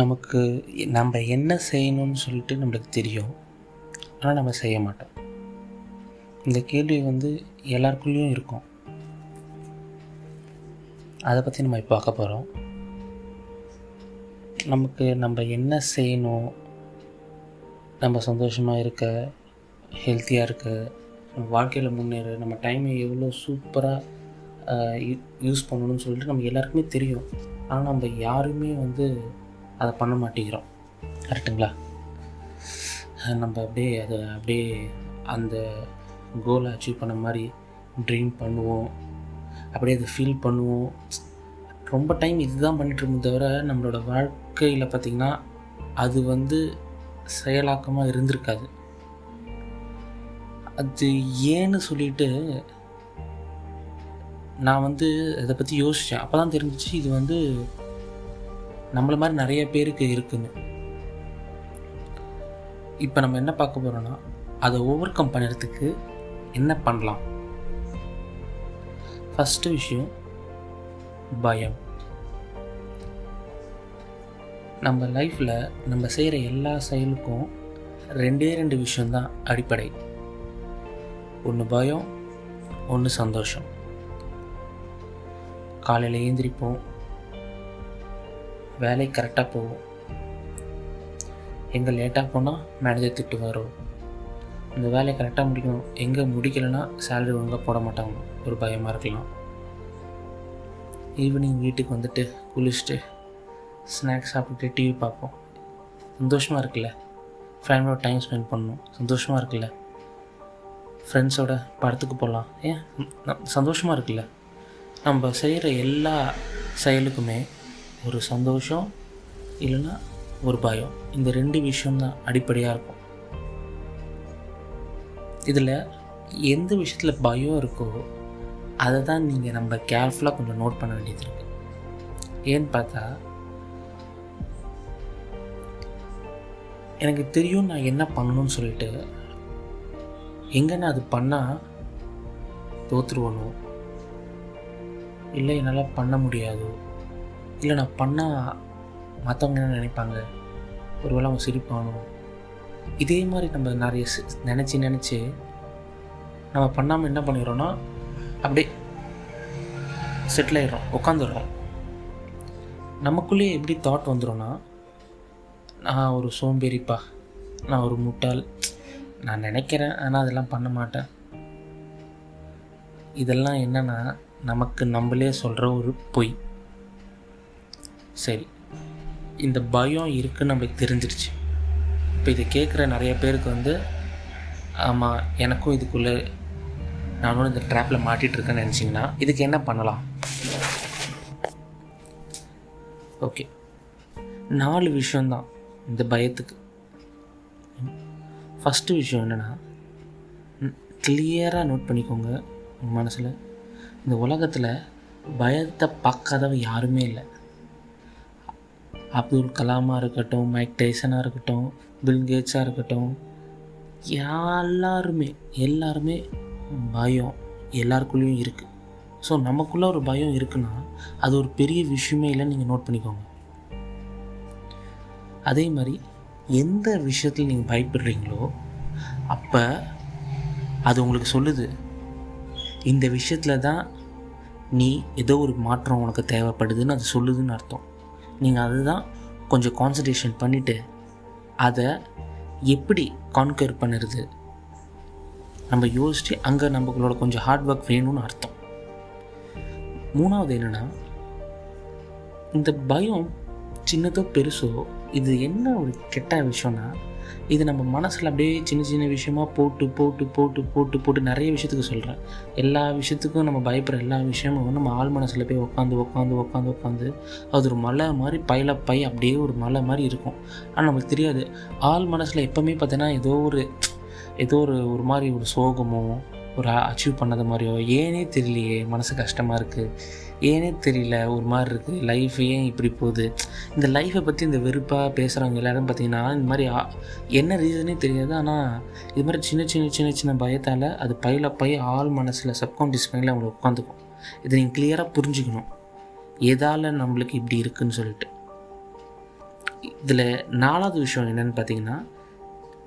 நமக்கு நம்ம என்ன செய்யணும்னு சொல்லிட்டு நம்மளுக்கு தெரியும். ஆனால் நம்ம செய்ய மாட்டோம். இந்த கேள்வி வந்து எல்லாருக்குள்ளேயும் இருக்கும். அதை பற்றி நம்ம இப்போ பார்க்க போகிறோம் நமக்கு நம்ம என்ன செய்யணும்? நம்ம சந்தோஷமாக இருக்க ஹெல்த்தியாக இருக்க நம்ம வாழ்க்கையில் முன்னேற நம்ம டைமை எவ்வளோ சூப்பராக யூஸ் பண்ணணும்னு சொல்லிட்டு நம்ம எல்லாருக்குமே தெரியும். ஆனால் நம்ம யாருமே வந்து அதை பண்ண மாட்டேங்கிறோம். கரெக்டுங்களா? நம்ம அப்படியே அதை அப்படியே அந்த கோலை அச்சீவ் பண்ண மாதிரி ட்ரீம் பண்ணுவோம். அப்படியே அதை ஃபீல் பண்ணுவோம். ரொம்ப டைம் இதுதான் பண்ணிகிட்டு இருக்கோம் தவிர நம்மளோட வாழ்க்கையில் பார்த்திங்கன்னா அது வந்து செயலாக்கமாக இருந்திருக்காது. அது ஏன்னு சொல்லிட்டு நான் வந்து அதை பற்றி யோசித்தேன் அப்போ தான் தெரிஞ்சிச்சு இது வந்து நம்மளை மாதிரி நிறைய பேருக்கு இருக்குன்னு இப்போ நம்ம என்ன பார்க்க போகிறோன்னா அதை ஓவர் கம் பண்ணுறதுக்கு என்ன பண்ணலாம்? ஃபஸ்ட்டு விஷயம் பயம். நம்ம லைஃப்பில் நம்ம செய்கிற எல்லா செயலுக்கும் ரெண்டே ரெண்டு விஷயந்தான் அடிப்படை. ஒன்று பயம் ஒன்று சந்தோஷம். காலையில் ஏந்திரிப்போம் வேலை கரெக்டாக போவோம் எங்கே லேட்டாக போனால் மேனேஜர் திட்டு வரும் இந்த வேலையை கரெக்டாக முடிக்கணும். எங்கே முடிக்கலைன்னா சேலரி ஒழுங்காக போட மாட்டாங்க. ஒரு பயமாக இருக்கலாம். ஈவினிங் வீட்டுக்கு வந்துட்டு குளிச்சுட்டு ஸ்நாக்ஸ் சாப்பிட்டுட்டு டிவி பார்ப்போம். சந்தோஷமாக இருக்குல்ல? ஃபேமிலியோட டைம் ஸ்பெண்ட் பண்ணணும். சந்தோஷமாக இருக்குல்ல? ஃப்ரெண்ட்ஸோட படத்துக்கு போகலாம் ஏன்? சந்தோஷமாக இருக்குல்ல? நம்ம செய்கிற எல்லா செயலுக்குமே ஒரு சந்தோஷம் இல்லைன்னா ஒரு பயம். இந்த ரெண்டு விஷயம்தான் அடிப்படையாக இருக்கும். இதில் எந்த விஷயத்தில் பயம் இருக்கோ அதை தான் நீங்கள் நம்ம கேர்ஃபுல்லாக கொஞ்சம் நோட் பண்ண வேண்டியது இருக்கு. ஏன்னு பார்த்தா எனக்கு தெரியும் நான் என்ன பண்ணணும்னு சொல்லிட்டு எங்கே நான் அது பண்ணால் தோற்றுருவணும் இல்லை என்னால் பண்ண முடியாதோ? இல்லை நான் பண்ணால் மற்றவங்க என்ன நினைப்பாங்க? ஒருவேளை அவங்க சிரிப்பானோ? இதே மாதிரி நம்ம நிறைய நினச்சி நினச்சி நம்ம பண்ணாமல் என்ன பண்ணிடுறோன்னா அப்படியே செட்டில் ஆயிடுறோம் உட்காந்துடுறோம் நமக்குள்ளேயே எப்படி தாட் வந்துடும்னா நான் ஒரு சோம்பேறிப்பா நான் ஒரு முட்டாள் நான் நினைக்கிறேன் ஆனால் அதெல்லாம் பண்ண மாட்டேன். இதெல்லாம் என்னென்னா நமக்கு நம்மளே சொல்கிற ஒரு பொய். சரி இந்த பயம் இருக்குன்னு நம்மளுக்கு தெரிஞ்சிருச்சு. இப்போ இதை கேட்குற நிறைய பேருக்கு வந்து ஆமாம் எனக்கும் இதுக்குள்ளே நானும் இந்த ட்ராப்பில் மாட்டிகிட்ருக்கேன்னு நினச்சிங்கன்னா இதுக்கு என்ன பண்ணலாம்? ஓகே நாலு விஷயந்தான் இந்த பயத்துக்கு. ஃபஸ்ட்டு விஷயம் என்னென்னா கிளியராக நோட் பண்ணிக்கோங்க உங்கள் மனசில். இந்த உலகத்தில் பயத்தை பார்க்காதவ யாருமே இல்லை. அப்துல் கலாமாக இருக்கட்டும் மைக் டைசனாக இருக்கட்டும் பில்கேட்ஸாக இருக்கட்டும் எல்லாருமே எல்லாருமே பயம் எல்லாருக்குள்ளேயும் இருக்குது ஸோ நமக்குள்ளே ஒரு பயம் இருக்குன்னா அது ஒரு பெரிய விஷயமே இல்லைன்னு நீங்கள் நோட் பண்ணிக்கோங்க. அதே மாதிரி எந்த விஷயத்தில் நீங்கள் பயப்படுறீங்களோ அப்போ அது உங்களுக்கு சொல்லுது இந்த விஷயத்தில் தான் நீ ஏதோ ஒரு மாற்றம் உனக்கு தேவைப்படுதுன்னு அது சொல்லுதுன்னு அர்த்தம். நீங்கள் அதுதான் கொஞ்சம் கான்சன்ட்ரேஷன் பண்ணிவிட்டு அதை எப்படி கான்கர் பண்ணுறது? நம்ம யோசித்து அங்கே நம்மளோட கொஞ்சம் ஹார்ட் ஒர்க் வேணும்னு அர்த்தம். மூணாவது என்னென்னா இந்த பயம் சின்னதோ பெருசோ இது என்ன ஒரு கெட்ட விஷயம்னா இது நம்ம மனசில் அப்படியே சின்ன சின்ன விஷயமா போட்டு போட்டு போட்டு போட்டு போட்டு நிறைய விஷயத்துக்கு சொல்கிறேன் எல்லா விஷயத்துக்கும் நம்ம பயப்படுற எல்லா விஷயமும் நம்ம ஆள் மனசில் போய் உட்காந்து உட்காந்து உட்காந்து உட்காந்து அது ஒரு மலை மாதிரி பையில பை அப்படியே ஒரு மலை மாதிரி இருக்கும். ஆனால் நமக்கு தெரியாது. ஆள் மனசில் எப்போவுமே பார்த்தீங்கன்னா ஏதோ ஒரு ஏதோ ஒரு ஒரு மாதிரி ஒரு சோகமோ ஒரு அச்சீவ் பண்ணது மாதிரியோ ஏனே தெரியலையே மனசு கஷ்டமாக இருக்குது ஏனே தெரியல ஒரு மாதிரி இருக்குது லைஃப் ஏன் இப்படி போகுது? இந்த லைஃப்பை பற்றி இந்த வெறுப்பாக பேசுகிறவங்க எல்லோரும் பார்த்தீங்கன்னா இந்த மாதிரி என்ன ரீசனே தெரியாது. ஆனால் இது மாதிரி சின்ன சின்ன சின்ன சின்ன பயத்தால் அது பையில பை ஆள் மனசில் சப்கான்ஷியஸ் மைண்டில் அவங்களை உட்காந்துக்கும். இதை நீங்கள் கிளியராக புரிஞ்சுக்கணும். எதால் நம்மளுக்கு இப்படி இருக்குன்னு சொல்லிட்டு. இதில் நாலாவது விஷயம் என்னென்னு பார்த்தீங்கன்னா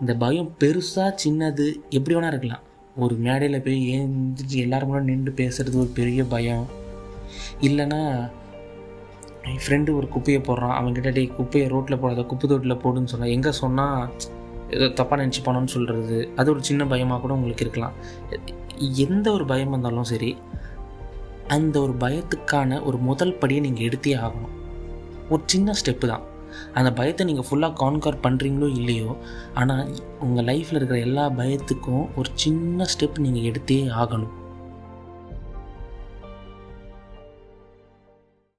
இந்த பயம் பெருசாக சின்னது எப்படி வேணால் இருக்கலாம். ஒரு மேடையில் போய் ஏந்திரிச்சு எல்லாரும் கூட நின்று பேசுகிறது ஒரு பெரிய பயம். இல்லைன்னா என் ஃப்ரெண்டு ஒரு குப்பையை போடுறான். அவன்கிட்ட டே குப்பையை ரோட்டில் போடாத குப்பை தொட்டில் போடுன்னு சொன்னான் எங்கே சொன்னால் ஏதோ தப்பாக நினச்சி போனோம்னு சொல்கிறது அது ஒரு சின்ன பயமாக கூட உங்களுக்கு இருக்கலாம். எந்த ஒரு பயம் வந்தாலும் சரி அந்த ஒரு பயத்துக்கான ஒரு முதல் படியை நீங்கள் எடுத்தே ஆகணும். ஒரு சின்ன ஸ்டெப்பு தான். அந்த பயத்தை நீங்கள் ஃபுல்லாக கான்கர் பண்ணுறீங்களோ இல்லையோ ஆனால் உங்கள் லைஃப்பில் இருக்கிற எல்லா பயத்துக்கும் ஒரு சின்ன ஸ்டெப் நீங்கள் எடுத்தே ஆகணும்.